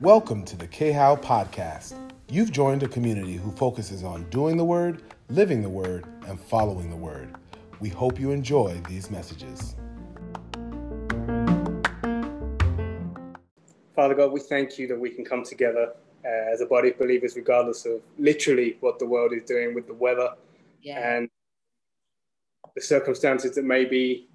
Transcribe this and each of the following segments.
Welcome to the KHOW podcast. You've joined a community who focuses on doing the word, living the word, and following the word. We hope you enjoy these messages. Father God, we thank you that we can come together uh, as a body of believers, regardless of literally what the world is doing with the weather yeah. and the circumstances that may be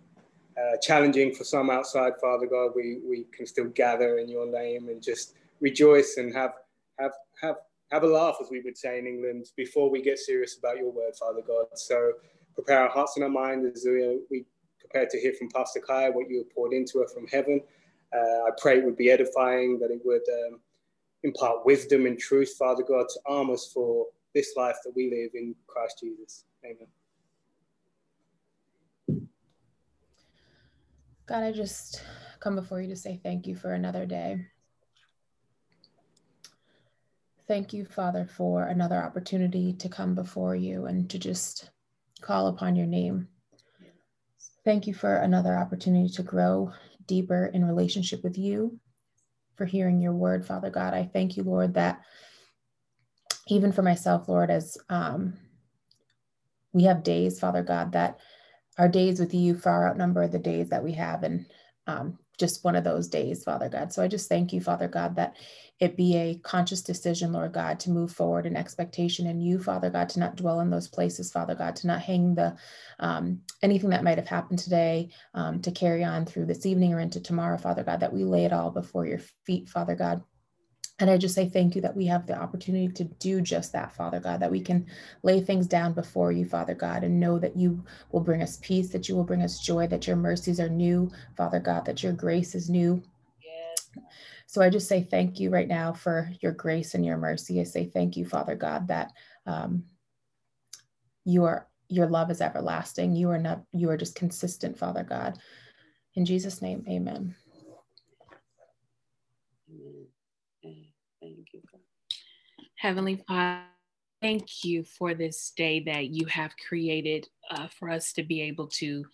uh, challenging for some outside, Father God. We, we can still gather in your name and just rejoice and have have have have a laugh, as we would say in England, before we get serious about your word, Father God. So prepare our hearts and our minds as we, prepare to hear from Pastor Kai what you have poured into her from heaven. Uh, I pray it would be edifying, that it would um, impart wisdom and truth, Father God, to arm us for this life that we live in Christ Jesus. Amen. God, I just come before you to say thank you for another day. Thank you, Father, for another opportunity to come before you and to just call upon your name. Thank you for another opportunity to grow deeper in relationship with you, for hearing your word, Father God. I thank you, Lord, that even for myself, Lord, as um, we have days, Father God, that our days with you far outnumber the days that we have in um, just one of those days, Father God. So I just thank you, Father God, that it be a conscious decision, Lord God, to move forward in expectation and you, Father God, to not dwell in those places, Father God, to not hang the um, anything that might have happened today um, to carry on through this evening or into tomorrow, Father God, that we lay it all before your feet, Father God. And I just say thank you that we have the opportunity to do just that, Father God, that we can lay things down before you, Father God, and know that you will bring us peace, that you will bring us joy, that your mercies are new, Father God, that your grace is new. Yes. So I just say thank you right now for your grace and your mercy. I say thank you, Father God, that um, you are your love is everlasting. You are not, you are just consistent, Father God. In Jesus' name, amen. Amen. Thank you, God. Heavenly Father, thank you for this day that you have created uh, for us to be able to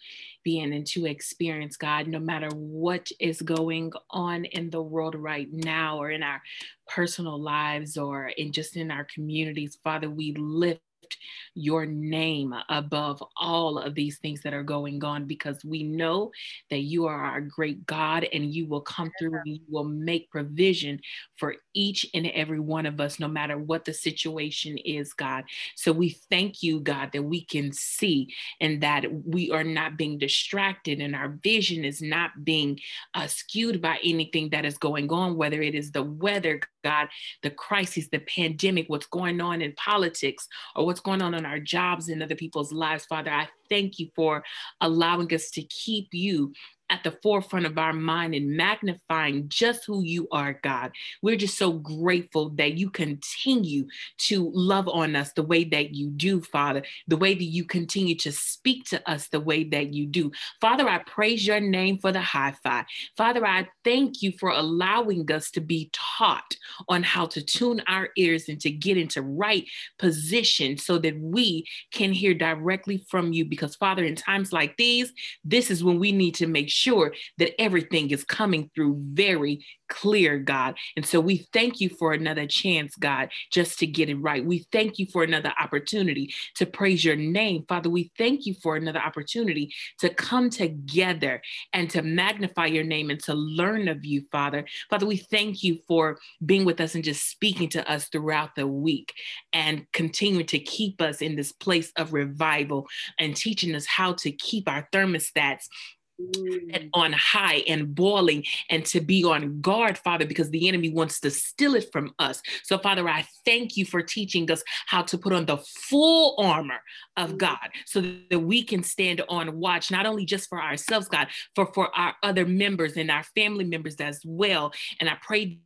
be in and to experience God, no matter what is going on in the world right now or in our personal lives or in just in our communities. Father, we lift your name above all of these things that are going on because we know that you are our great God and you will come through and you will make provision for each and every one of us, no matter what the situation is, God. So we thank you, God, that we can see and that we are not being distracted and our vision is not being uh, skewed by anything that is going on, whether it is the weather, God, the crisis, the pandemic, what's going on in politics, or what's going on in our jobs and other people's lives, Father. I thank you for allowing us to keep you at the forefront of our mind and magnifying just who you are, God. We're just so grateful that you continue to love on us the way that you do, Father, the way that you continue to speak to us the way that you do. Father, I praise your name for the high five. Father, I thank you for allowing us to be taught on how to tune our ears and to get into right position so that we can hear directly from you. Because, Father, in times like these, this is when we need to make sure that everything is coming through very clear, God. And so we thank you for another chance, God, just to get it right. We thank you for another opportunity to praise your name. Father, we thank you for another opportunity to come together and to magnify your name and to learn of you, Father. Father, we thank you for being with us and just speaking to us throughout the week and continuing to keep us in this place of revival and teaching us how to keep our thermostats Mm. on high and boiling and to be on guard, Father, because the enemy wants to steal it from us. So, Father, I thank you for teaching us how to put on the full armor of mm. God so that we can stand on watch, not only just for ourselves, God, for for our other members and our family members as well. And I pray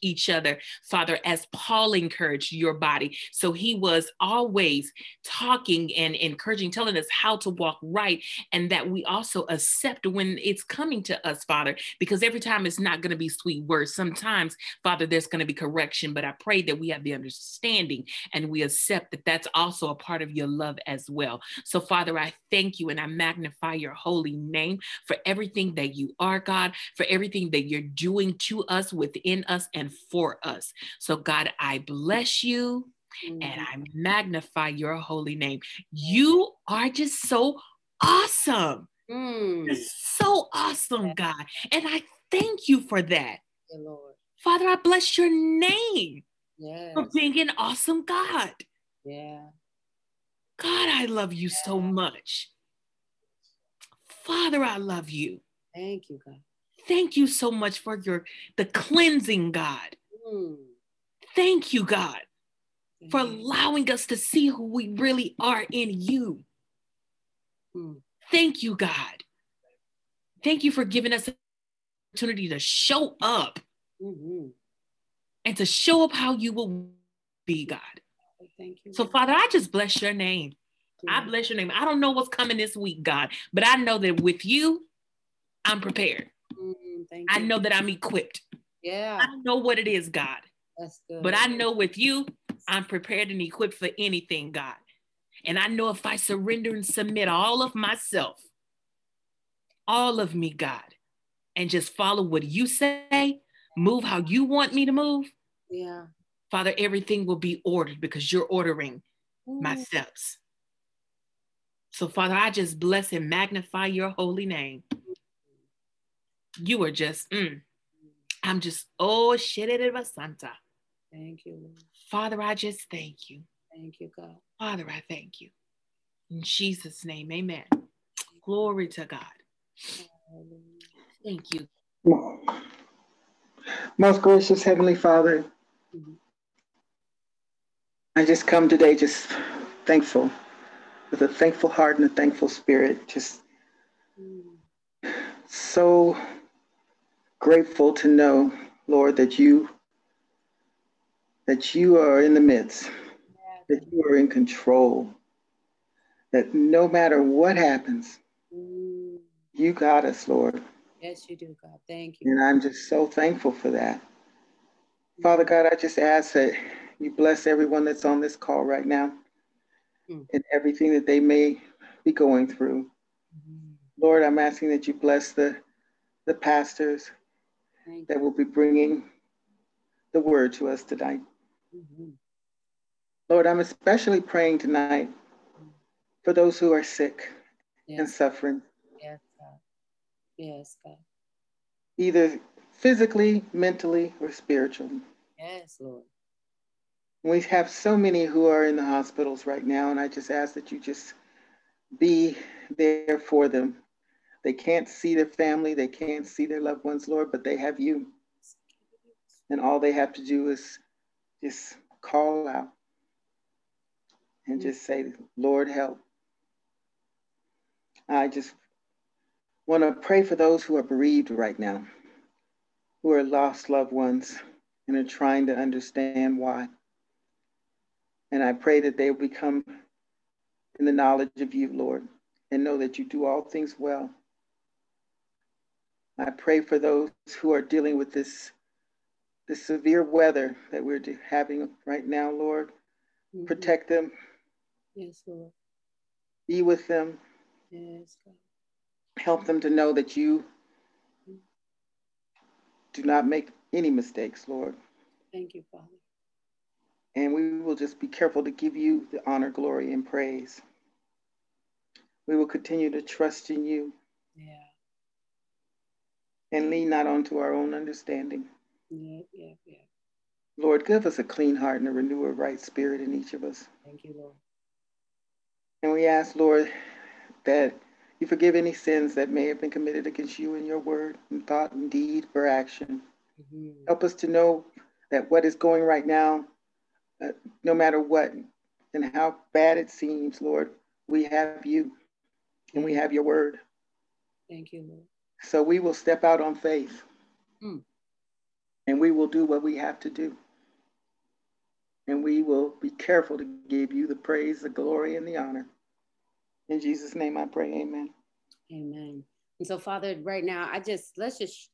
each other, Father, as Paul encouraged your body. So he was always talking and encouraging, telling us how to walk right, and that we also accept when it's coming to us, Father, because every time it's not going to be sweet words. Sometimes, Father, there's going to be correction, but I pray that we have the understanding and we accept that that's also a part of your love as well. So, Father, I thank you and I magnify your holy name for everything that you are, God, for everything that you're doing to us, within us, and for us. So, God, I bless you mm-hmm. and I magnify your holy name. You are just so awesome. Mm. so awesome, God. And I thank you for that. Lord. Father, I bless your name yes. for being an awesome God. Yeah. God, I love you yeah. so much. Father, I love you. Thank you, God. Thank you so much for your the cleansing, God. Mm. Thank you, God, Thank for allowing us to see who we really are in you. Mm. Thank you, God. Thank you for giving us the opportunity to show up mm-hmm. and to show up how you will be, God. Thank you. So, Father, I just bless your name. Yeah. I bless your name. I don't know what's coming this week, God, but I know that with you, I'm prepared. Mm, I know that I'm equipped. Yeah. I know what it is, God. That's good. But I know with you, I'm prepared and equipped for anything, God. And I know if I surrender and submit all of myself, all of me, God, and just follow what you say, move how you want me to move. Yeah. Father, everything will be ordered because you're ordering Ooh. my steps. So, Father, I just bless and magnify your holy name you are just, mm, I'm just, oh, shit, it Santa. Thank you. Father, I just thank you. Thank you, God. Father, I thank you. In Jesus' name, amen. Glory to God. Thank you. Most gracious Heavenly Father, mm-hmm. I just come today just thankful, with a thankful heart and a thankful spirit, just mm. so grateful to know, Lord, that you that you are in the midst, that you are in control, that no matter what happens, mm. you got us, Lord. Yes, you do, God. Thank you. And I'm just so thankful for that. Father God, I just ask that you bless everyone that's on this call right now mm. and everything that they may be going through. Mm. Lord, I'm asking that you bless the, the pastors, that will be bringing the word to us tonight. Mm-hmm. Lord, I'm especially praying tonight for those who are sick yes. and suffering. Yes, God. Yes, God. Either physically, mentally, or spiritually. Yes, Lord. We have so many who are in the hospitals right now, and I just ask that you just be there for them they can't see their family, they can't see their loved ones, Lord, but they have you. And all they have to do is just call out and just say, Lord, help. I just want to pray for those who are bereaved right now, who are lost loved ones and are trying to understand why. And I pray that they will become in the knowledge of you, Lord, and know that you do all things well I pray for those who are dealing with this, this severe weather that we're having right now, Lord. Mm-hmm. Protect them. Yes, Lord. Be with them. Yes, God. Help them to know that you do not make any mistakes, Lord. Thank you, Father. And we will just be careful to give you the honor, glory, and praise. We will continue to trust in you. And lean not onto our own understanding. Yeah, yeah, yeah. Lord, give us a clean heart and a renew a right spirit in each of us. Thank you, Lord. And we ask, Lord, that you forgive any sins that may have been committed against you in your word, in thought, and deed, or action. Mm-hmm. Help us to know that what is going right now, uh, no matter what and how bad it seems, Lord, we have you and we have your word. Thank you, Lord. So we will step out on faith. Mm. And we will do what we have to do. And we will be careful to give you the praise, the glory, and the honor. In Jesus' name I pray, amen. Amen. And so, Father, right now, I just, let's just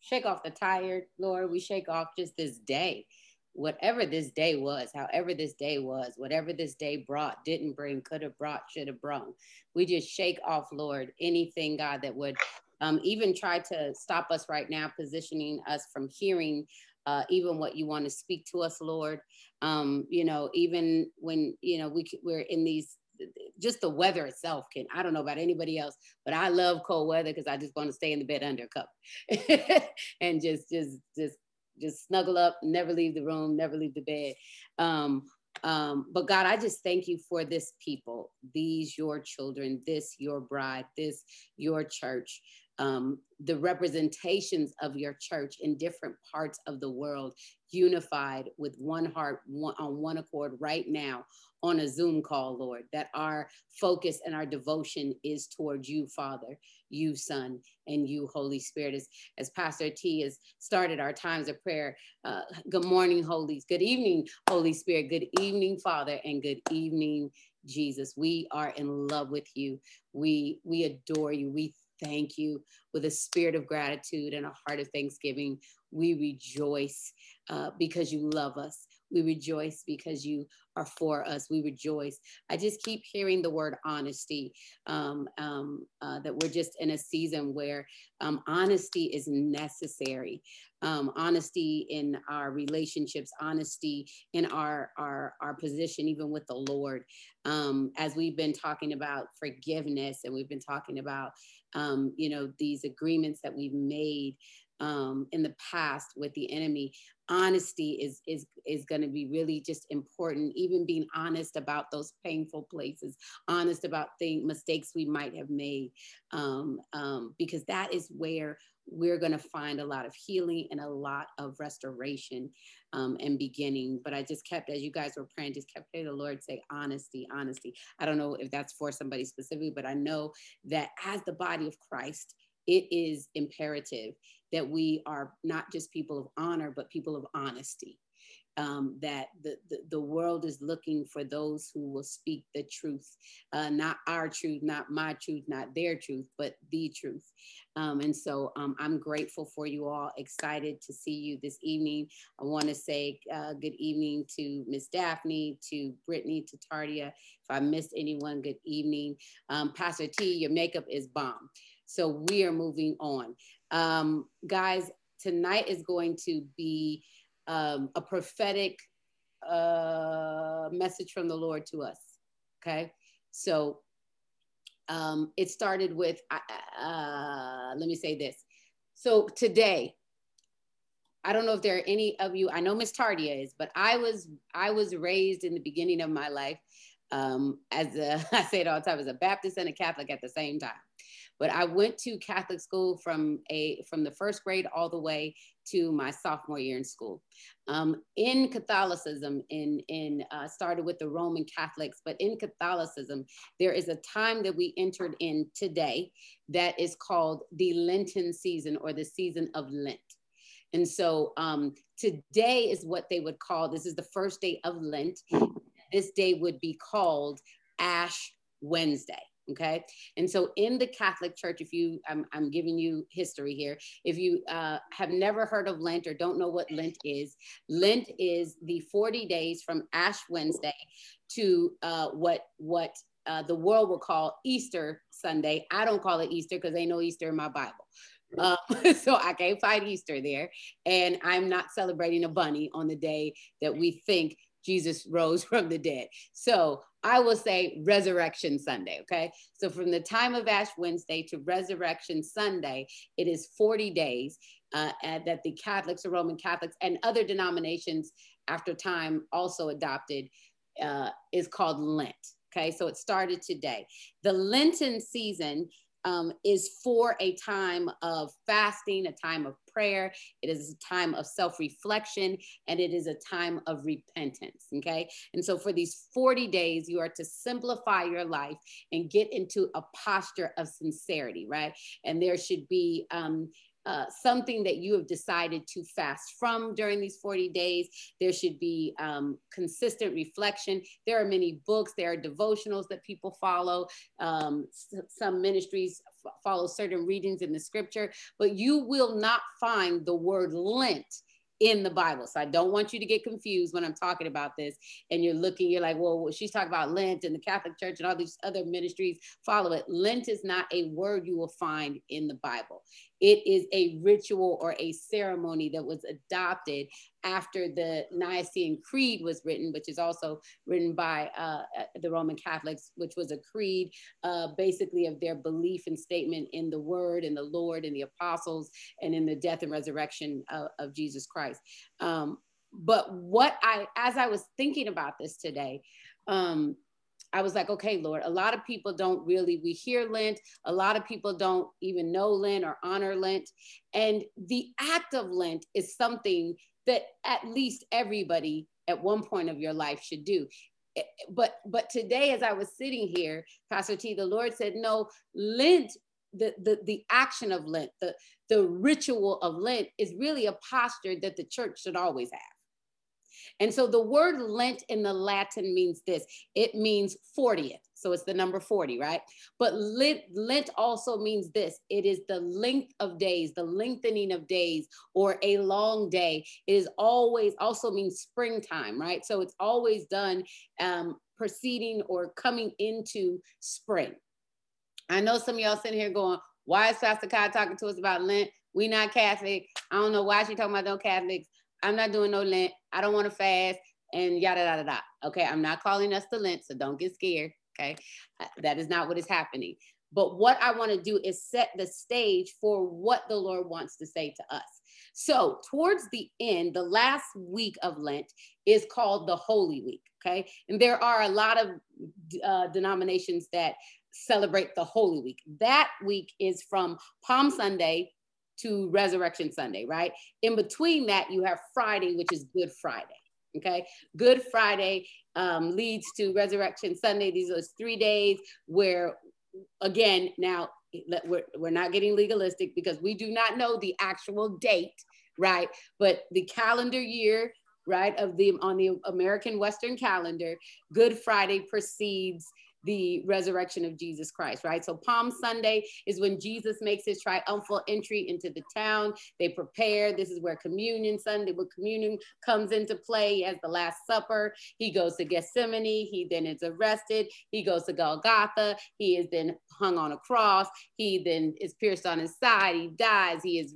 shake off the tired, Lord. We shake off just this day, whatever this day was, however this day was, whatever this day brought, didn't bring, could have brought, should have brought. We just shake off, Lord, anything, God, that would um, even try to stop us right now, positioning us from hearing uh, even what you want to speak to us, Lord. Um, you know, even when you know we we're in these, just the weather itself can. I don't know about anybody else, but I love cold weather because I just want to stay in the bed under a cup and just just just just snuggle up, never leave the room, never leave the bed. Um, um, but God, I just thank you for this people, these your children, this your bride, this your church um, the representations of your church in different parts of the world unified with one heart one, on one accord right now on a zoom call lord that our focus and our devotion is towards you father you son and you holy spirit. As, as pastor t has started our times of prayer uh, good morning holy good evening holy spirit. Good evening father and good evening jesus. We are in love with you. We we adore you. We thank you with a spirit of gratitude and a heart of thanksgiving. We rejoice uh, because you love us. We rejoice because you are for us. We rejoice. I just keep hearing the word honesty, um, um, uh, that we're just in a season where um, honesty is necessary. Um, honesty in our relationships, honesty in our, our, our position, even with the Lord. Um, as we've been talking about forgiveness and we've been talking about, um, you know, these agreements that we've made um, in the past with the enemy honesty is is is going to be really just important. Even being honest about those painful places honest about things mistakes we might have made um, um, because that is where we're going to find a lot of healing and a lot of restoration um, and beginning. But i just kept as you guys were praying just kept hearing the lord say honesty honesty. I don't know if that's for somebody specifically but i know that as the body of christ it is imperative that we are not just people of honor, but people of honesty. Um, that the, the, the, world is looking for those who will speak the truth, uh, not our truth, not my truth, not their truth, but the truth. Um, and so um, I'm grateful for you all, excited to see you this evening. I want to say uh, good evening to Miss Daphne, to Brittany, to Tardia. If I missed anyone, good evening. Um, Pastor T, your makeup is bomb. So we are moving on. Um, guys, tonight is going to be um, a prophetic uh, message from the Lord to us. Okay. So um, it started with, uh, let me say this. So today, I don't know if there are any of you, I know Miss Tardia is, but I was, I was raised in the beginning of my life um, as a, I say it all the time, as a Baptist and a Catholic at the same time. But I went to Catholic school from a from the first grade all the way to my sophomore year in school. Um, in Catholicism, in in uh, started with the Roman Catholics, but in Catholicism, there is a time that we entered in today that is called the Lenten season or the season of Lent. And so um, today is what they would call this is the first day of Lent. This day would be called Ash Wednesday. Okay. And so in the Catholic Church, if you, I'm, I'm giving you history here, if you uh, have never heard of Lent or don't know what Lent is, Lent is the 40 days from Ash Wednesday to uh, what, what uh, the world will call Easter Sunday. I don't call it Easter because ain't no Easter in my Bible. Uh, so I can't find Easter there. And I'm not celebrating a bunny on the day that we think Jesus rose from the dead. So I will say Resurrection Sunday. Okay. So from the time of Ash Wednesday to Resurrection Sunday, it is 40 days uh, that the Catholics, or Roman Catholics, and other denominations after time also adopted uh, is called Lent. Okay. So it started today. The Lenten season um, is for a time of fasting, a time of prayer. It is a time of self reflection and it is a time of repentance. Okay. And so for these 40 days, you are to simplify your life and get into a posture of sincerity, right? And there should be, um, uh, something that you have decided to fast from during these 40 days. There should be um, consistent reflection. There are many books, there are devotionals that people follow. Um, some ministries follow certain readings in the scripture, but you will not find the word Lent in the Bible. So I don't want you to get confused when I'm talking about this. And you're looking, you're like, well, she's talking about Lent and the Catholic Church and all these other ministries follow it. Lent is not a word you will find in the Bible. It is a ritual or a ceremony that was adopted after the Nicene Creed was written, which is also written by uh, uh, the Roman Catholics, which was a creed uh, basically of their belief and statement in the Word and the Lord and the apostles and in the death and resurrection of, of Jesus Christ. Um, but what I, as I was thinking about this today, um, I was like, okay, Lord, a lot of people don't really, we hear Lent. A lot of people don't even know Lent or honor Lent. And the act of Lent is something that at least everybody at one point of your life should do. Eh, but but today, as I was sitting here, Pastor T, the Lord said, no, Lent, the, the, the action of Lent, the, the ritual of Lent is really a posture that the church should always have. And so the word Lent in the Latin means this it means 40th. So it's the number 40, right? But Lent, Lent also means this it is the length of days, the lengthening of days, or a long day. It is always also means springtime, right? So it's always done um, preceding or coming into spring. I know some of y'all sitting here going, why is Pastor Kai talking to us about Lent? We not Catholic. I don't know why she talking about no Catholics. I'm not doing no Lent. I don't want to fast and yada, yada, yada. Okay. I'm not calling us to Lent, so don't get scared. Okay. That is not what is happening. But what I want to do is set the stage for what the Lord wants to say to us. So, towards the end, the last week of Lent is called the Holy Week. Okay. And there are a lot of uh, denominations that celebrate the Holy Week. That week is from Palm Sunday to Resurrection Sunday, right? In between that, you have Friday, which is Good Friday. Okay. Good Friday um, leads to Resurrection Sunday. These are three days where, again, now we're, we're not getting legalistic because we do not know the actual date, right? But the calendar year, right, of the on the American Western calendar, Good Friday precedes the resurrection of Jesus Christ, right? So Palm Sunday is when Jesus makes his triumphal entry into the town. They prepare. This is where communion Sunday, where communion comes into play as the Last Supper. He goes to Gethsemane. He then is arrested. He goes to Golgotha. He is then hung on a cross. He then is pierced on his side. He dies. He is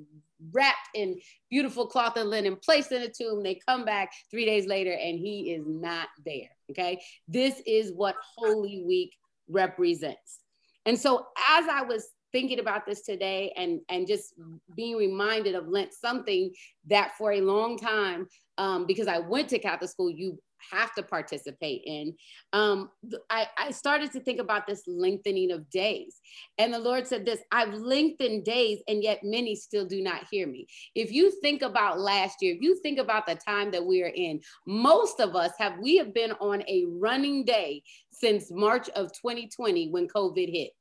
wrapped in beautiful cloth and linen, placed in a tomb. They come back three days later and he is not there. Okay. This is what Holy Week represents. And so as I was thinking about this today and, and just being reminded of Lent, something that for a long time, um, because I went to Catholic school, you have to participate in. Um, I, I started to think about this lengthening of days. And the Lord said this I've lengthened days, and yet many still do not hear me. If you think about last year, if you think about the time that we are in, most of us have, we have been on a running day since March of 2020 when COVID hit.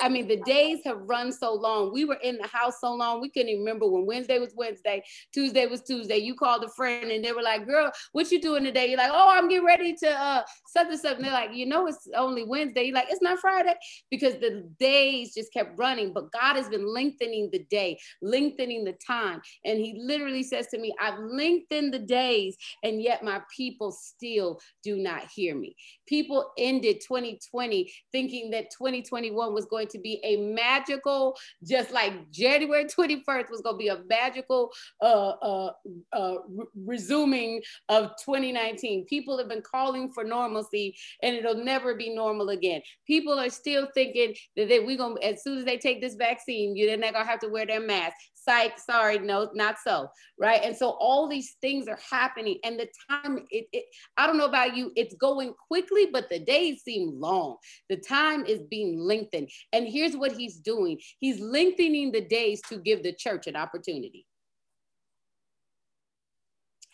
I mean, the days have run so long. We were in the house so long, we couldn't even remember when Wednesday was Wednesday, Tuesday was Tuesday. You called a friend and they were like, girl, what you doing today? You're like, oh, I'm getting ready to uh something, something. They're like, you know, it's only Wednesday. You're like, it's not Friday because the days just kept running. But God has been lengthening the day, lengthening the time. And he literally says to me, I've lengthened the days and yet my people still do not hear me. People ended 2020 thinking that 2020 2021 was going to be a magical, just like January 21st was going to be a magical uh, uh, uh, re- resuming of 2019. People have been calling for normalcy and it'll never be normal again. People are still thinking that they, we're going to, as soon as they take this vaccine, you're not going to have to wear their mask psych, sorry, no, not so, right? And so all these things are happening, and the time, it, it, I don't know about you, it's going quickly, but the days seem long. The time is being lengthened. And here's what he's doing he's lengthening the days to give the church an opportunity.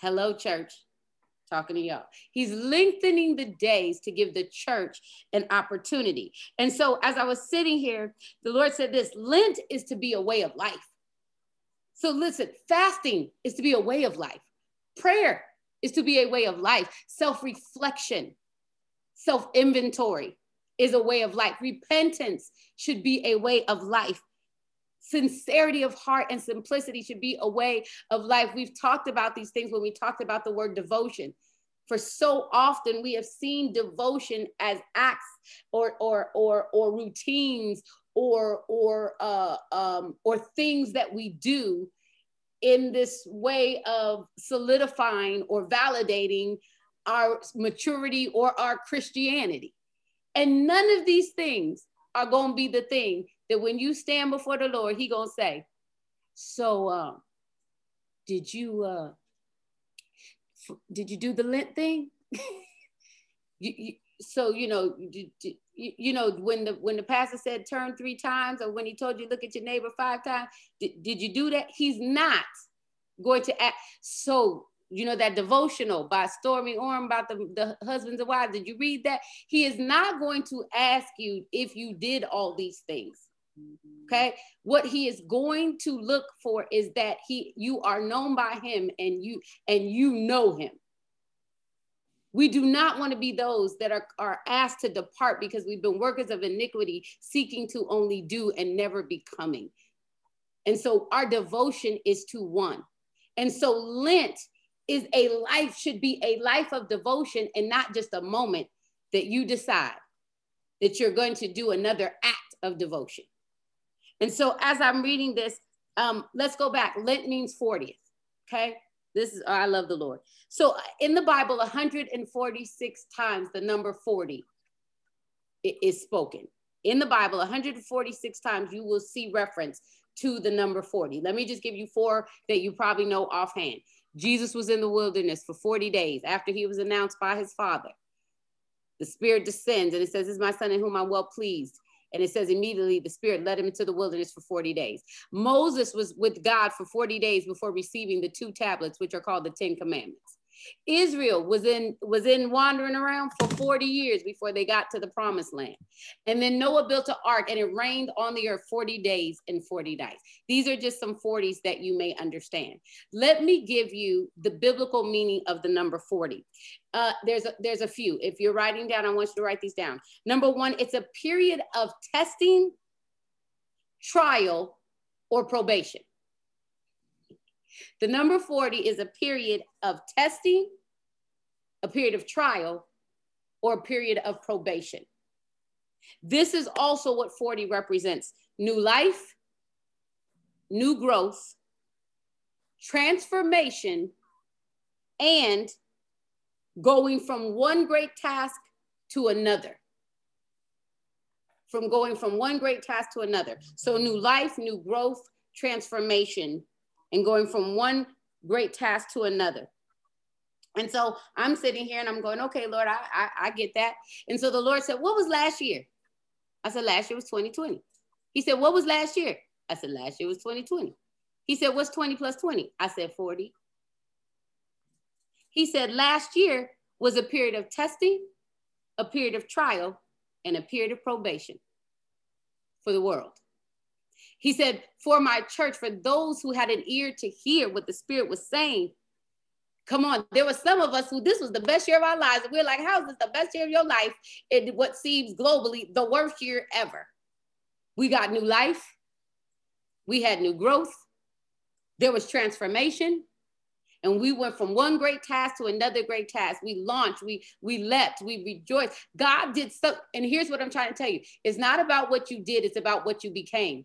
Hello, church talking to y'all. He's lengthening the days to give the church an opportunity. And so, as I was sitting here, the Lord said this Lent is to be a way of life. So listen, fasting is to be a way of life. Prayer is to be a way of life. Self-reflection, self-inventory is a way of life. Repentance should be a way of life. Sincerity of heart and simplicity should be a way of life. We've talked about these things when we talked about the word devotion. For so often we have seen devotion as acts or or or or routines or or uh, um, or things that we do in this way of solidifying or validating our maturity or our Christianity. And none of these things are going to be the thing that when you stand before the Lord, he going to say, so uh, did you uh, did you do the Lent thing? you, you, so you know, you, you, know when the when the pastor said turn three times, or when he told you look at your neighbor five times, did, did you do that? He's not going to act. So you know that devotional by Stormy Orm about the, the husbands and wives. Did you read that? He is not going to ask you if you did all these things. Okay. What he is going to look for is that he you are known by him and you and you know him. We do not want to be those that are, are asked to depart because we've been workers of iniquity, seeking to only do and never becoming. And so our devotion is to one. And so Lent is a life, should be a life of devotion and not just a moment that you decide that you're going to do another act of devotion. And so as I'm reading this, um, let's go back. Lent means 40th. Okay. This is, I love the Lord. So uh, in the Bible, 146 times the number 40 is spoken. In the Bible, 146 times you will see reference to the number 40. Let me just give you four that you probably know offhand. Jesus was in the wilderness for 40 days after he was announced by his father. The Spirit descends and it says, This is my son in whom I'm well pleased. And it says immediately the Spirit led him into the wilderness for 40 days. Moses was with God for 40 days before receiving the two tablets, which are called the Ten Commandments. Israel was in was in wandering around for 40 years before they got to the promised land. And then Noah built an ark and it rained on the earth 40 days and 40 nights. These are just some 40s that you may understand. Let me give you the biblical meaning of the number 40. Uh, there's a, there's a few. If you're writing down, I want you to write these down. Number one, it's a period of testing, trial, or probation. The number 40 is a period of testing, a period of trial, or a period of probation. This is also what 40 represents new life, new growth, transformation, and going from one great task to another. From going from one great task to another. So, new life, new growth, transformation, and going from one great task to another. And so I'm sitting here and I'm going, okay, Lord, I, I, I get that. And so the Lord said, what was last year? I said, last year was 2020. He said, what was last year? I said, last year was 2020. He said, what's 20 plus 20? I said, 40. He said, last year was a period of testing, a period of trial, and a period of probation for the world. He said, For my church, for those who had an ear to hear what the Spirit was saying. Come on, there were some of us who this was the best year of our lives. And we we're like, How is this the best year of your life? In what seems globally the worst year ever. We got new life, we had new growth, there was transformation. And we went from one great task to another great task. We launched, we we leapt, we rejoiced. God did so. And here's what I'm trying to tell you: it's not about what you did, it's about what you became.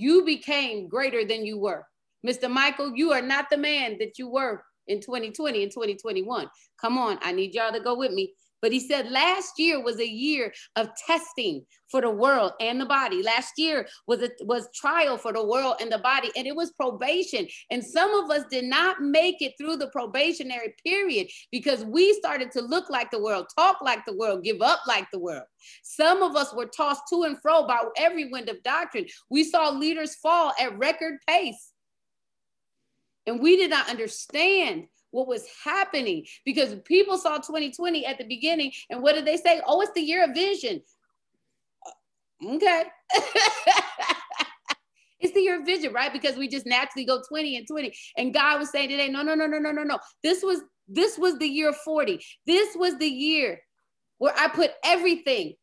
You became greater than you were. Mr. Michael, you are not the man that you were in 2020 and 2021. Come on, I need y'all to go with me. But he said last year was a year of testing for the world and the body. Last year was a was trial for the world and the body, and it was probation. And some of us did not make it through the probationary period because we started to look like the world, talk like the world, give up like the world. Some of us were tossed to and fro by every wind of doctrine. We saw leaders fall at record pace. And we did not understand what was happening because people saw 2020 at the beginning and what did they say? Oh, it's the year of vision. Uh, okay. it's the year of vision, right? Because we just naturally go 20 and 20. And God was saying today, no, no, no, no, no, no, no. This was this was the year 40. This was the year where I put everything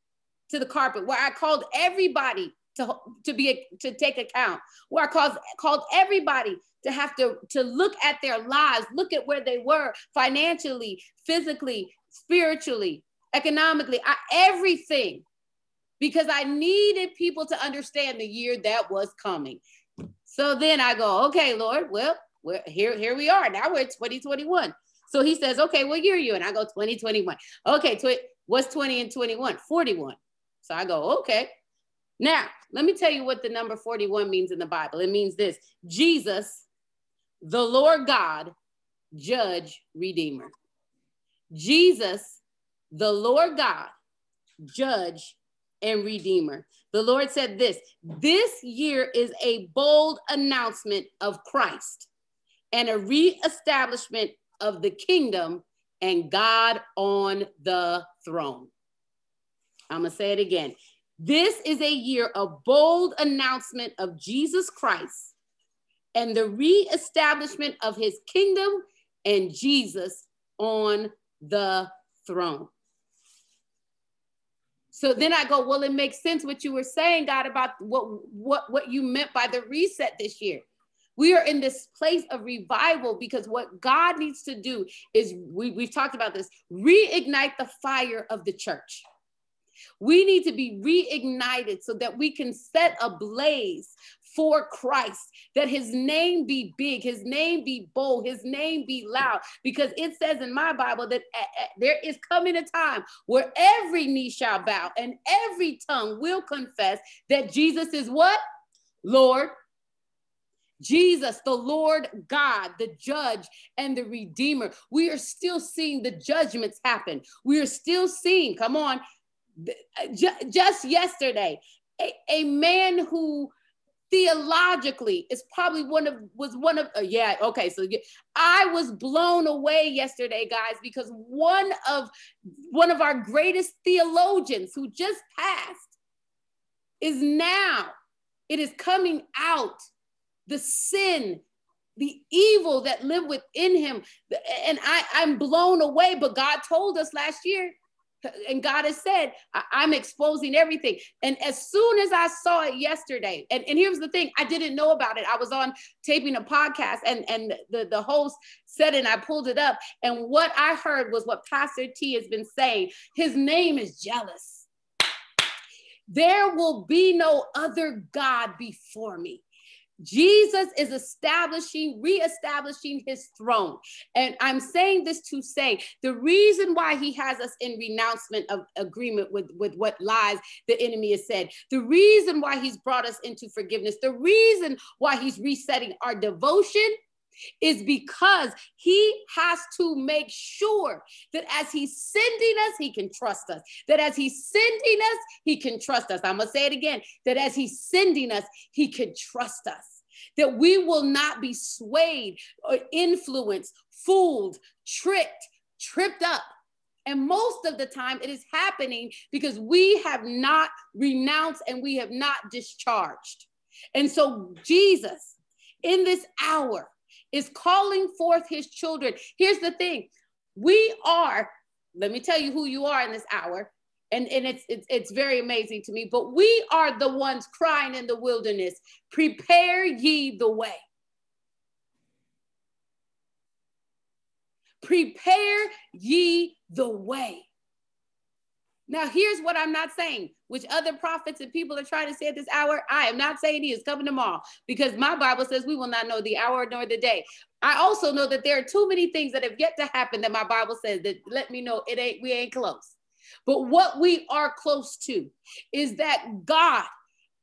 to the carpet, where I called everybody to, to be to take account, where I called called everybody to have to to look at their lives, look at where they were financially, physically, spiritually, economically, I, everything, because I needed people to understand the year that was coming. So then I go, okay, Lord, well, here here we are. Now we're 2021. So he says, okay, what year are you? And I go 2021. Okay, tw- what's 20 and 21? 41. So I go, okay. Now, let me tell you what the number 41 means in the Bible. It means this Jesus, the Lord God, judge, redeemer. Jesus, the Lord God, judge, and redeemer. The Lord said this this year is a bold announcement of Christ and a reestablishment of the kingdom and God on the throne. I'm going to say it again. This is a year of bold announcement of Jesus Christ and the reestablishment of his kingdom and Jesus on the throne. So then I go, well, it makes sense what you were saying, God, about what, what, what you meant by the reset this year. We are in this place of revival because what God needs to do is, we, we've talked about this, reignite the fire of the church. We need to be reignited so that we can set ablaze for Christ, that his name be big, his name be bold, his name be loud. Because it says in my Bible that uh, uh, there is coming a time where every knee shall bow and every tongue will confess that Jesus is what? Lord Jesus, the Lord God, the judge and the redeemer. We are still seeing the judgments happen. We are still seeing, come on, just yesterday, a, a man who theologically is probably one of was one of uh, yeah okay so i was blown away yesterday guys because one of one of our greatest theologians who just passed is now it is coming out the sin, the evil that lived within him. And I, I'm blown away. But God told us last year, and God has said, I'm exposing everything. And as soon as I saw it yesterday, and, and here's the thing, I didn't know about it. I was on taping a podcast and, and the, the host said it and I pulled it up. And what I heard was what Pastor T has been saying. His name is jealous. There will be no other God before me. Jesus is establishing, reestablishing his throne. And I'm saying this to say the reason why he has us in renouncement of agreement with, with what lies the enemy has said, the reason why he's brought us into forgiveness, the reason why he's resetting our devotion is because he has to make sure that as he's sending us, he can trust us. That as he's sending us, he can trust us. I'm going to say it again that as he's sending us, he can trust us. That we will not be swayed or influenced, fooled, tricked, tripped up. And most of the time, it is happening because we have not renounced and we have not discharged. And so, Jesus, in this hour, is calling forth his children. Here's the thing we are, let me tell you who you are in this hour. And, and it's, it's it's very amazing to me, but we are the ones crying in the wilderness, prepare ye the way. Prepare ye the way. Now, here's what I'm not saying, which other prophets and people are trying to say at this hour. I am not saying he is coming tomorrow because my Bible says we will not know the hour nor the day. I also know that there are too many things that have yet to happen that my Bible says that let me know it ain't, we ain't close. But what we are close to is that God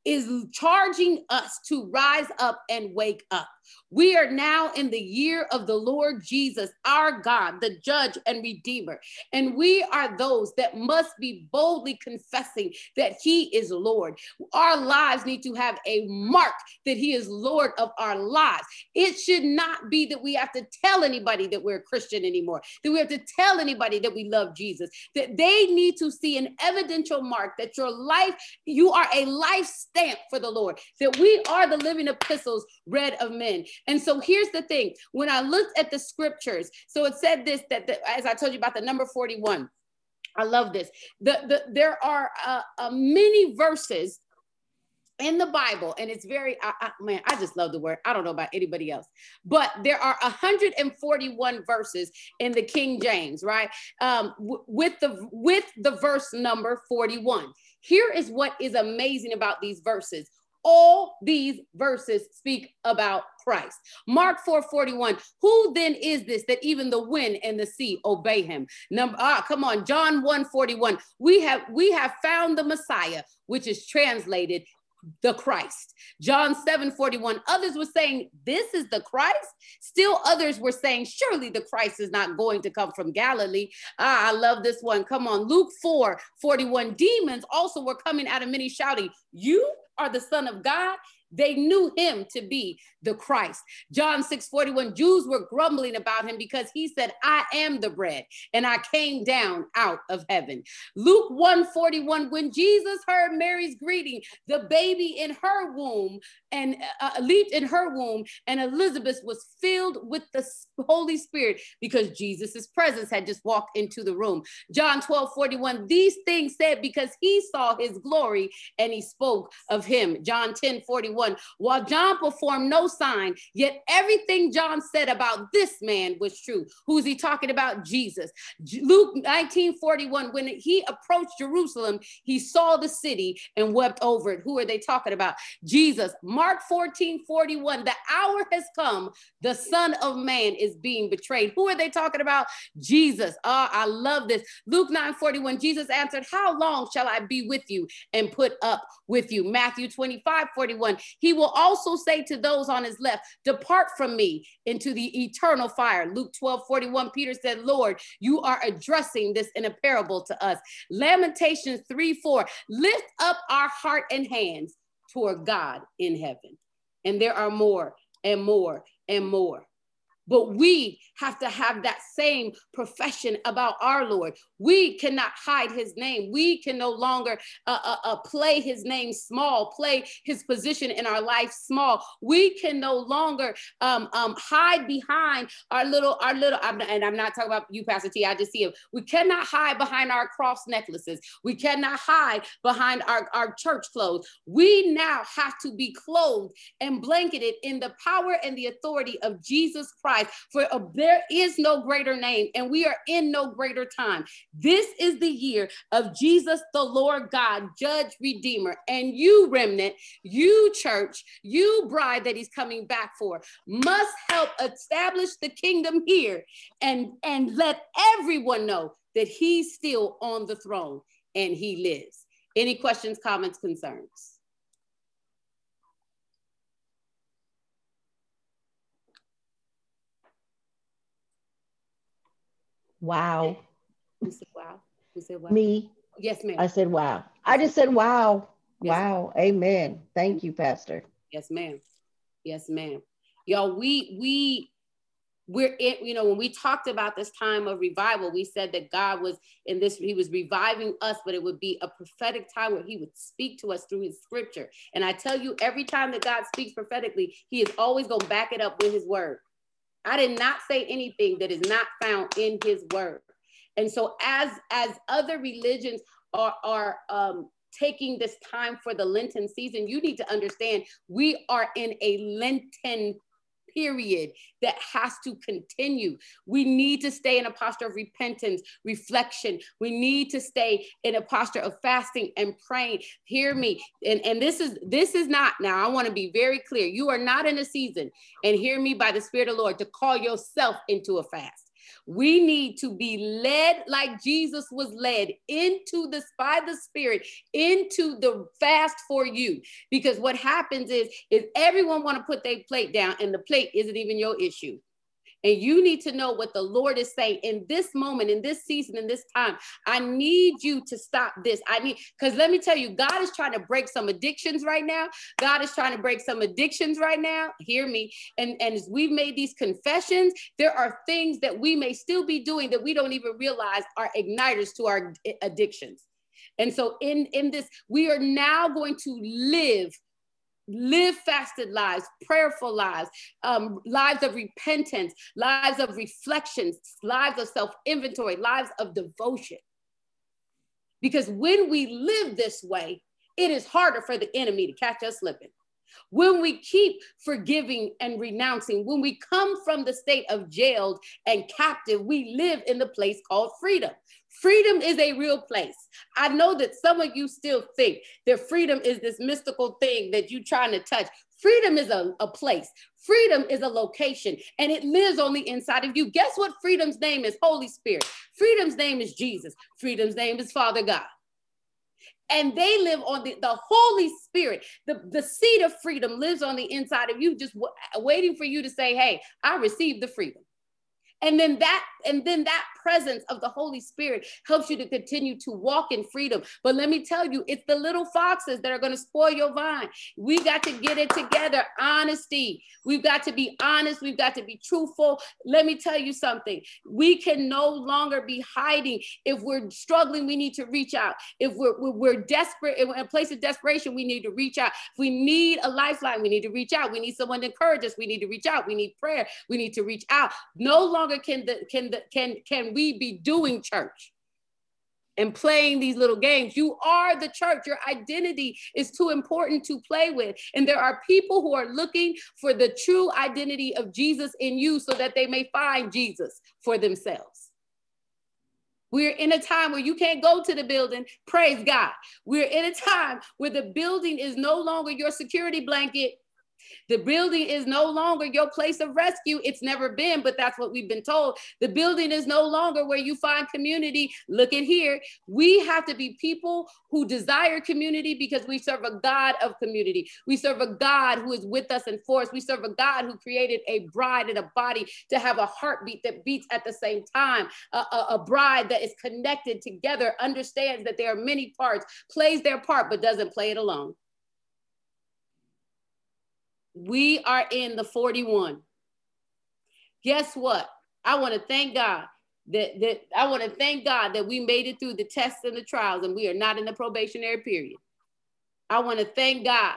is charging us to rise up and wake up. We are now in the year of the Lord Jesus, our God, the judge and redeemer. And we are those that must be boldly confessing that he is Lord. Our lives need to have a mark that he is Lord of our lives. It should not be that we have to tell anybody that we're a Christian anymore, that we have to tell anybody that we love Jesus, that they need to see an evidential mark that your life, you are a life stamp for the Lord, that we are the living epistles read of men. And so here's the thing when I looked at the scriptures, so it said this that the, as I told you about the number 41. I love this. The, the, there are uh, uh, many verses in the Bible, and it's very, I, I, man, I just love the word. I don't know about anybody else, but there are 141 verses in the King James, right? Um, w- with the with the verse number 41. Here is what is amazing about these verses. All these verses speak about Christ. Mark 4:41. Who then is this that even the wind and the sea obey him? Number ah, come on, John 1:41. We have we have found the Messiah, which is translated the Christ. John 7 41. Others were saying, This is the Christ. Still others were saying, Surely the Christ is not going to come from Galilee. Ah, I love this one. Come on. Luke 4 41. Demons also were coming out of many shouting, You are the Son of God. They knew him to be the Christ. John 6 41, Jews were grumbling about him because he said, I am the bread, and I came down out of heaven. Luke 1 41, when Jesus heard Mary's greeting, the baby in her womb and uh, uh, leaped in her womb, and Elizabeth was filled with the Holy Spirit because Jesus's presence had just walked into the room. John 12 41, these things said because he saw his glory and he spoke of him. John 10 41, 1. While John performed no sign, yet everything John said about this man was true. Who's he talking about? Jesus. Luke 19 41, when he approached Jerusalem, he saw the city and wept over it. Who are they talking about? Jesus. Mark 14 41, the hour has come, the Son of Man is being betrayed. Who are they talking about? Jesus. Oh, I love this. Luke 9 41, Jesus answered, How long shall I be with you and put up with you? Matthew 25 41, he will also say to those on his left, Depart from me into the eternal fire. Luke 12 41, Peter said, Lord, you are addressing this in a parable to us. Lamentations 3 4, lift up our heart and hands toward God in heaven. And there are more and more and more. But we have to have that same profession about our Lord. We cannot hide his name. We can no longer uh, uh, uh, play his name small, play his position in our life small. We can no longer um, um, hide behind our little, our little, I'm, and I'm not talking about you, Pastor T, I just see him. We cannot hide behind our cross necklaces. We cannot hide behind our, our church clothes. We now have to be clothed and blanketed in the power and the authority of Jesus Christ Christ, for there is no greater name, and we are in no greater time. This is the year of Jesus, the Lord God, Judge, Redeemer, and you, remnant, you, church, you, bride that He's coming back for, must help establish the kingdom here and, and let everyone know that He's still on the throne and He lives. Any questions, comments, concerns? Wow. Who said wow? Who said wow? Me. Yes, ma'am. I said wow. I just said wow. Yes, wow. Amen. Thank you, Pastor. Yes, ma'am. Yes, ma'am. Y'all, we we we're in, you know, when we talked about this time of revival, we said that God was in this, He was reviving us, but it would be a prophetic time where He would speak to us through His scripture. And I tell you, every time that God speaks prophetically, He is always going to back it up with His word. I did not say anything that is not found in his word. And so as as other religions are are um taking this time for the Lenten season, you need to understand we are in a Lenten period that has to continue. We need to stay in a posture of repentance, reflection. We need to stay in a posture of fasting and praying. Hear me. And, and this is this is not now. I want to be very clear. You are not in a season, and hear me by the Spirit of the Lord to call yourself into a fast. We need to be led like Jesus was led into this by the Spirit into the fast for you. Because what happens is, is everyone want to put their plate down, and the plate isn't even your issue. And you need to know what the Lord is saying in this moment, in this season, in this time. I need you to stop this. I need, because let me tell you, God is trying to break some addictions right now. God is trying to break some addictions right now. Hear me. And, and as we've made these confessions, there are things that we may still be doing that we don't even realize are igniters to our addictions. And so in, in this, we are now going to live live fasted lives, prayerful lives, um, lives of repentance, lives of reflections, lives of self inventory, lives of devotion. Because when we live this way, it is harder for the enemy to catch us slipping. When we keep forgiving and renouncing, when we come from the state of jailed and captive, we live in the place called freedom. Freedom is a real place. I know that some of you still think that freedom is this mystical thing that you're trying to touch. Freedom is a, a place. Freedom is a location and it lives on the inside of you. Guess what freedom's name is? Holy Spirit. Freedom's name is Jesus. Freedom's name is Father God and they live on the, the Holy Spirit. The, the seed of freedom lives on the inside of you, just w- waiting for you to say, Hey, I received the freedom and then that and then that presence of the holy spirit helps you to continue to walk in freedom. But let me tell you it's the little foxes that are going to spoil your vine. We got to get it together honesty. We've got to be honest. We've got to be truthful. Let me tell you something. We can no longer be hiding. If we're struggling we need to reach out. If we're, we're desperate in a place of desperation we need to reach out. If we need a lifeline we need to reach out. We need someone to encourage us we need to reach out. We need prayer we need to reach out. No longer longer can the can the can can we be doing church and playing these little games. You are the church. Your identity is too important to play with. And there are people who are looking for the true identity of Jesus in you so that they may find Jesus for themselves. We're in a time where you can't go to the building. Praise God. We're in a time where the building is no longer your security blanket. The building is no longer your place of rescue. It's never been, but that's what we've been told. The building is no longer where you find community. Look at here. We have to be people who desire community because we serve a God of community. We serve a God who is with us and for us. We serve a God who created a bride and a body to have a heartbeat that beats at the same time. A, a, a bride that is connected together, understands that there are many parts, plays their part, but doesn't play it alone. We are in the 41. Guess what? I want to thank God that, that I want to thank God that we made it through the tests and the trials and we are not in the probationary period. I want to thank God.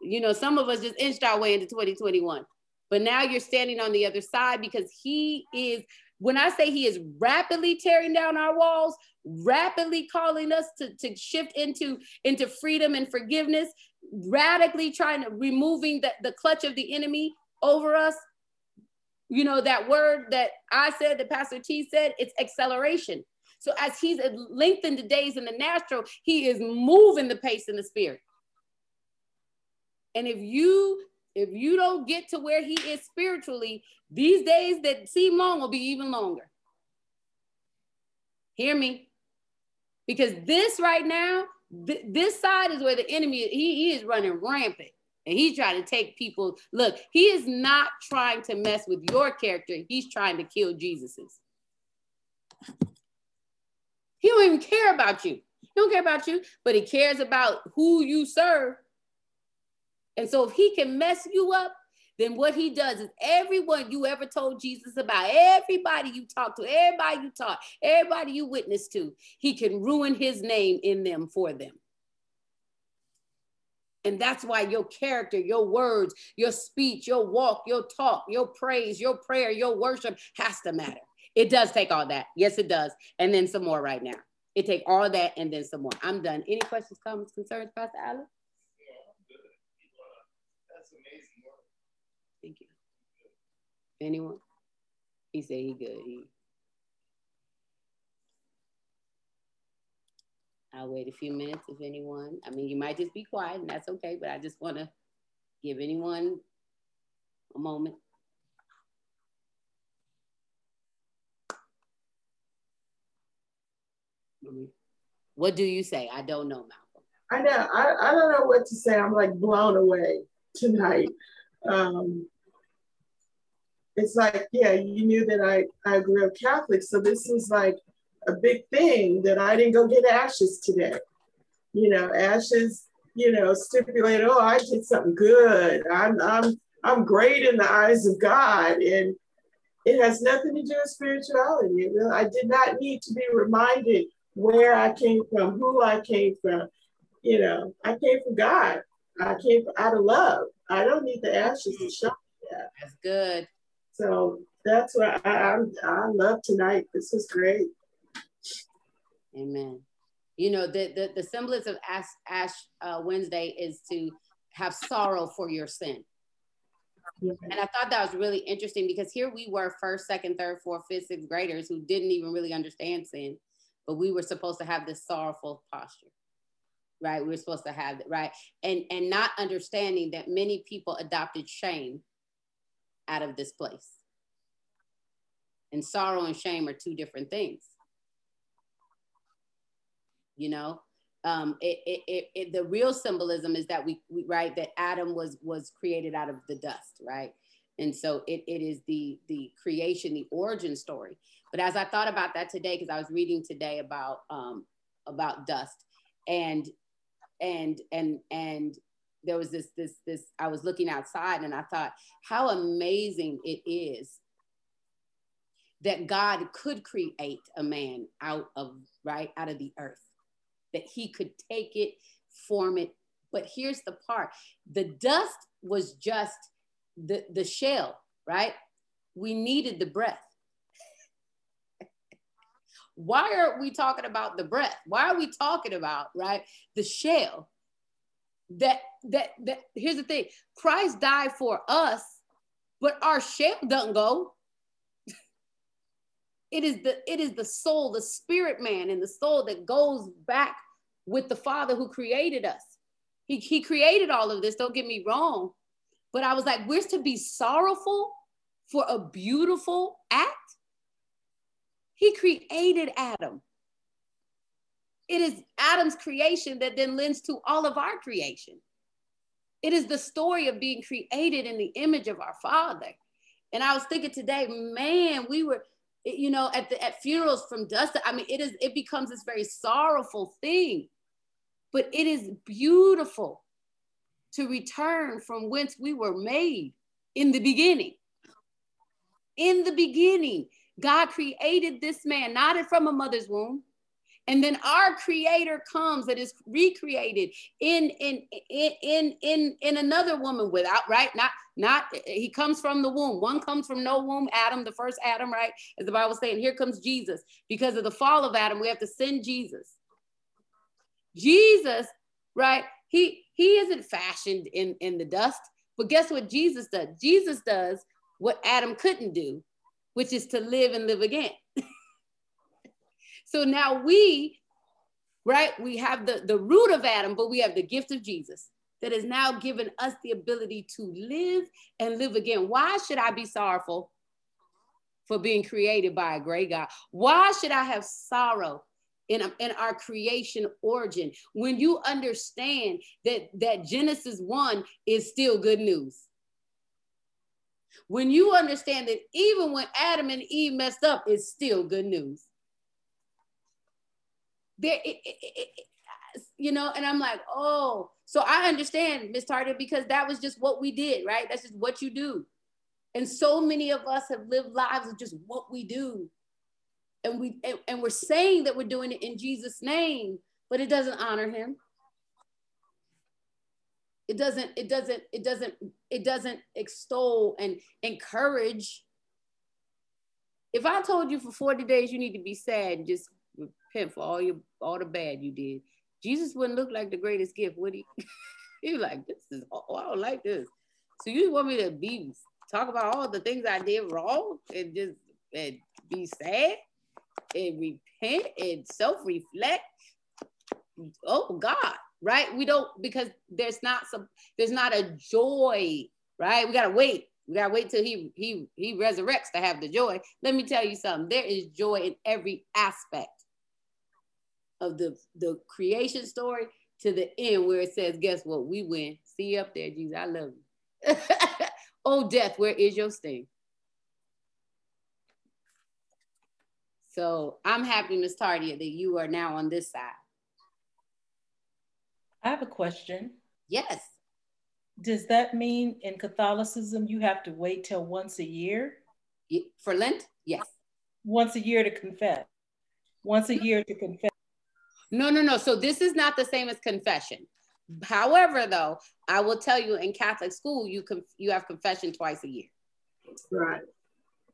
You know, some of us just inched our way into 2021, but now you're standing on the other side because He is, when I say He is rapidly tearing down our walls, rapidly calling us to, to shift into, into freedom and forgiveness, radically trying to removing the, the clutch of the enemy over us. You know that word that i said that pastor t said it's acceleration. So as he's lengthened the days in the natural he is moving the pace in the spirit. And if you if you don't get to where he is spiritually these days that seem long will be even longer. Hear me? Because this right now th- this side is where the enemy he, he is running rampant. And he's trying to take people look he is not trying to mess with your character. He's trying to kill jesus's. He don't even care about you. He don't care about you but he cares about who you serve. And so if he can mess you up then what he does is everyone you ever told Jesus about, everybody you talk to, everybody you taught, everybody you witnessed to, he can ruin his name in them for them. And that's why your character, your words, your speech, your walk, your talk, your praise, your prayer, your worship has to matter. It does take all that. Yes, it does. And then some more right now. It take all that and then some more. I'm done. Any questions, comments, concerns, Pastor Allen? Anyone? He said he good. He. I'll wait a few minutes if anyone. I mean, you might just be quiet, and that's okay. But I just want to give anyone a moment. What do you say? I don't know, Malcolm. I know. I, I don't know what to say. I'm like blown away tonight. Um, it's like, yeah, you knew that I, I grew up Catholic. So this was like a big thing that I didn't go get ashes today. You know, ashes, you know, stipulate, oh, I did something good. I'm, I'm, I'm great in the eyes of God. And it has nothing to do with spirituality. I did not need to be reminded where I came from, who I came from. You know, I came from God. I came from, out of love. I don't need the ashes to mm. show me that. That's good. So that's what I, I, I love tonight. This was great. Amen. You know, the, the, the semblance of Ash, Ash uh, Wednesday is to have sorrow for your sin. And I thought that was really interesting because here we were first, second, third, fourth, fifth, sixth graders who didn't even really understand sin, but we were supposed to have this sorrowful posture, right? We were supposed to have it, right? And and not understanding that many people adopted shame out of this place. And sorrow and shame are two different things. You know, um, it, it, it, it, the real symbolism is that we, we, right that Adam was was created out of the dust, right? And so it, it is the the creation, the origin story. But as I thought about that today, because I was reading today about um, about dust, and and and and there was this this this I was looking outside and I thought how amazing it is that God could create a man out of right out of the earth that he could take it, form it. But here's the part the dust was just the, the shell, right? We needed the breath. Why are we talking about the breath? Why are we talking about, right? The shell. That that that here's the thing. Christ died for us, but our shell doesn't go. It is the it is the soul, the spirit man and the soul that goes back with the Father who created us. He, he created all of this, don't get me wrong. But I was like, we're to be sorrowful for a beautiful act. He created Adam. It is Adam's creation that then lends to all of our creation. It is the story of being created in the image of our Father. And I was thinking today, man, we were you know, at the at funerals from dust. I mean, it is it becomes this very sorrowful thing, but it is beautiful to return from whence we were made in the beginning. In the beginning, God created this man, not from a mother's womb. And then our creator comes that is recreated in in in in in, in another woman without right not not he comes from the womb. One comes from no womb, Adam, the first Adam, right? As the Bible saying, here comes Jesus. Because of the fall of Adam, we have to send Jesus. Jesus, right? He he isn't fashioned in in the dust, but guess what Jesus does? Jesus does what Adam couldn't do, which is to live and live again. so now we, right? We have the the root of Adam, but we have the gift of Jesus that has now given us the ability to live and live again. Why should I be sorrowful for being created by a great God? Why should I have sorrow in, in our creation origin when you understand that, that Genesis 1 is still good news? When you understand that even when Adam and Eve messed up, it's still good news. There, it, it, it, you know, and I'm like, oh, so I understand, Miss Tardy, because that was just what we did, right? That's just what you do. And so many of us have lived lives of just what we do. And we and, and we're saying that we're doing it in Jesus' name, but it doesn't honor him. It doesn't, it doesn't, it doesn't, it doesn't extol and encourage. If I told you for 40 days you need to be sad just repent for all your all the bad you did, Jesus wouldn't look like the greatest gift, would he? he was like, this is, oh, I don't like this. So you want me to be talk about all the things I did wrong and just and be sad and repent and self-reflect? Oh God, right? We don't because there's not some there's not a joy, right? We gotta wait. We gotta wait till he he he resurrects to have the joy. Let me tell you something. There is joy in every aspect of the, the creation story to the end where it says, guess what? We win. See you up there, Jesus. I love you. oh, death, where is your sting? So I'm happy, Miss Tardia, that you are now on this side. I have a question. Yes. Does that mean in Catholicism you have to wait till once a year? For Lent? Yes. Once a year to confess. Once a year to confess No, no, no. So this is not the same as confession. However, though, I will tell you in Catholic school, you can you have confession twice a year. Right.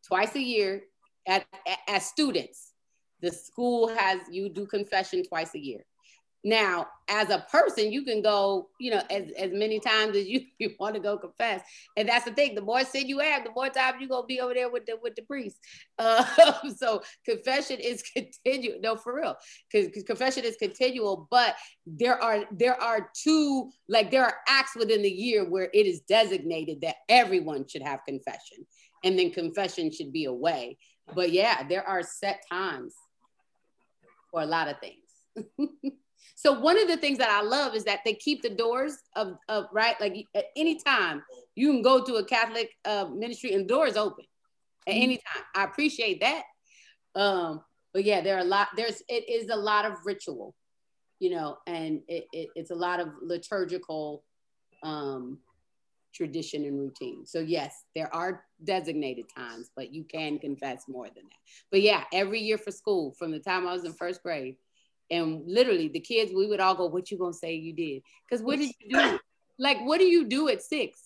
Twice a year at, at as students. The school has you do confession twice a year. Now, as a person, you can go, you know, as, as many times as you, you want to go confess. And that's the thing. The more sin you have, the more time you're gonna be over there with the with the priest. Uh, so confession is continual. No, for real. Because confession is continual, but there are there are two, like there are acts within the year where it is designated that everyone should have confession. And then confession should be away. But yeah, there are set times for a lot of things. So one of the things that I love is that they keep the doors of, of right, like at any time you can go to a Catholic uh, ministry and doors open at mm-hmm. any time. I appreciate that. Um, but yeah, there are a lot. There's it is a lot of ritual, you know, and it, it, it's a lot of liturgical um, tradition and routine. So yes, there are designated times, but you can confess more than that. But yeah, every year for school, from the time I was in first grade, and literally the kids, we would all go, What you gonna say you did? Because what did you do? like, what do you do at six?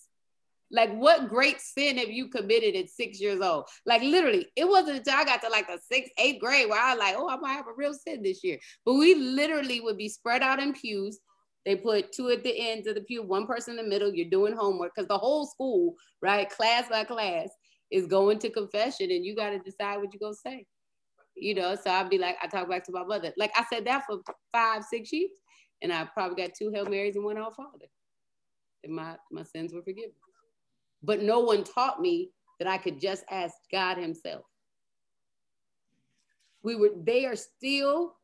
Like, what great sin have you committed at six years old? Like, literally, it wasn't until I got to like the sixth, eighth grade where I was like, oh, I might have a real sin this year. But we literally would be spread out in pews. They put two at the ends of the pew, one person in the middle. You're doing homework because the whole school, right, class by class, is going to confession, and you got to decide what you're gonna say you know. So I'd be like, I talk back to my mother. Like I said that for five, six years, and I probably got two Hail Marys and one Our Father. And my, my sins were forgiven. But no one taught me that I could just ask God Himself. We were, they are still,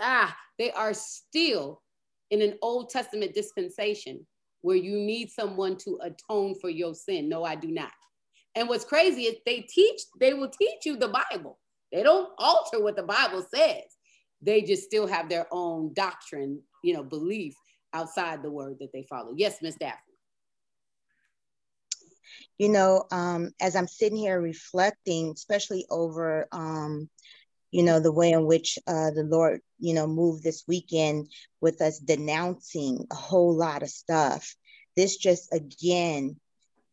ah, they are still in an Old Testament dispensation where you need someone to atone for your sin. No, I do not. And what's crazy is they teach, they will teach you the Bible. They don't alter what the Bible says. They just still have their own doctrine, you know, belief outside the word that they follow. Yes, Miss Daphne. You know, um, as I'm sitting here reflecting, especially over, um, you know, the way in which uh, the Lord, you know, moved this weekend with us denouncing a whole lot of stuff. This just again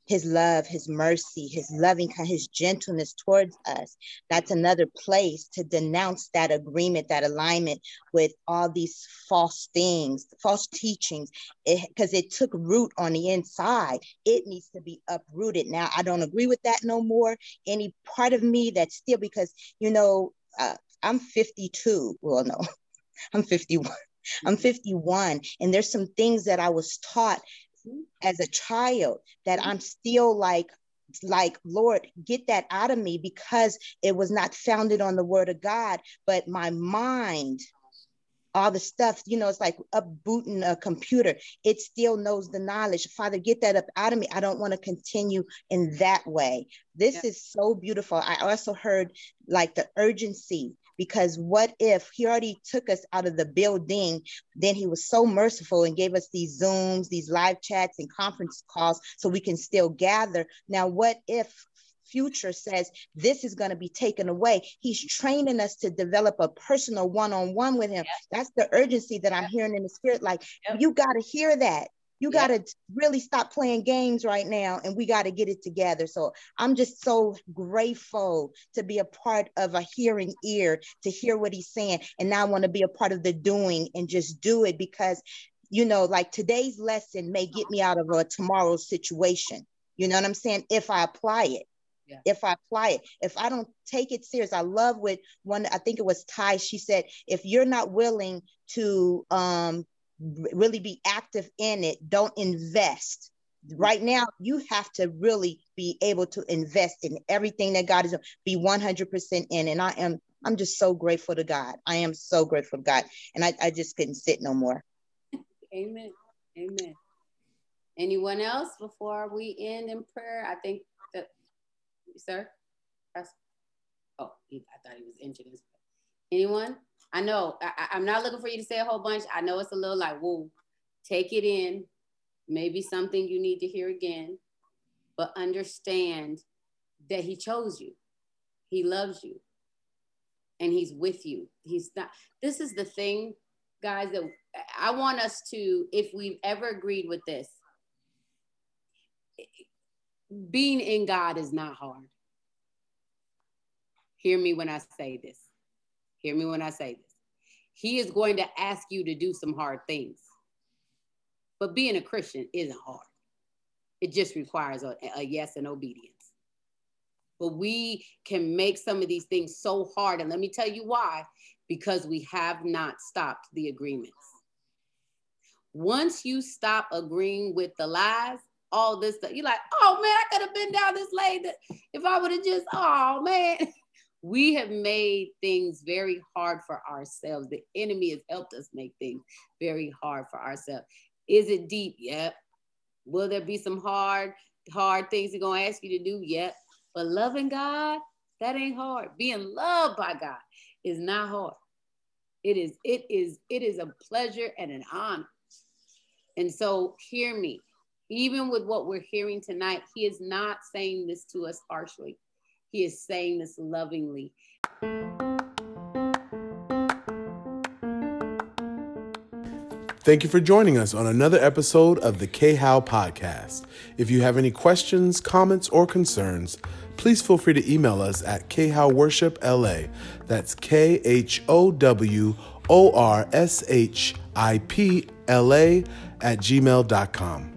his love, his mercy, his loving, his gentleness towards us. That's another place to denounce that agreement, that alignment with all these false things, false teachings, because it, it, took root on the inside. It needs to be uprooted. Now, I don't agree with that no more. Any part of me that's still, because, you know, uh, I'm 52. Well, no, I'm 51. I'm 51, and there's some things that I was taught as a child that I'm still like like lord get that out of me because it was not founded on the word of god but my mind all the stuff you know it's like upbooting a computer. It still knows the knowledge. Father get that up out of me. I don't want to continue in that way. This yeah. is so beautiful. I also heard like the urgency because what if he already took us out of the building? Then he was so merciful and gave us these zooms these live chats and conference calls so we can still gather. Now what if future says this is going to be taken away? He's training us to develop a personal one-on-one with him. Yep. that's the urgency that i'm hearing in the spirit like yep. you got to hear that you got to really stop playing games right now and we got to get it together. So i'm just so grateful to be a part of a hearing ear to hear what he's saying and now i want to be a part of the doing and just do it because you know like today's lesson may get me out of a tomorrow's situation. You know what i'm saying? If i apply it. Yeah. if I apply it. If I don't take it serious, I love what one, I think it was Ty, she said, if you're not willing to um, really be active in it don't invest. Right now you have to really be able to invest in everything that god is be 100% in and i am i'm just so grateful to god. I am so grateful to god and i, I just couldn't sit no more. Amen. Amen. Anyone else before we end in prayer? I think that sir? Oh i thought he was injured. Anyone I know I, am not looking for you to say a whole bunch. I know it's a little like, whoa, take it in. Maybe something you need to hear again, but understand that he chose you. He loves you and he's with you. He's not, this is the thing guys, that I want us to, if we've ever agreed with this, being in God is not hard. Hear me when I say this. Hear me when I say this. He is going to ask you to do some hard things. But being a Christian isn't hard. It just requires a, a yes and obedience. But we can make some of these things so hard. And let me tell you why because we have not stopped the agreements. Once you stop agreeing with the lies, all this stuff, you're like, oh man, I could have been down this lane if I would have just, oh man. We have made things very hard for ourselves. The enemy has helped us make things very hard for ourselves. Is it deep? Yep. Will there be some hard, hard things he's gonna ask you to do? Yep. But loving God, that ain't hard. Being loved by God is not hard. It is, it is, it is a pleasure and an honor. And so hear me. Even with what we're hearing tonight, he is not saying this to us harshly. He is saying this lovingly. Thank you for joining us on another episode of the K How podcast. If you have any questions, comments, or concerns, please feel free to email us at khowworshipla. That's K H O W O R S H I P L A at gmail.com.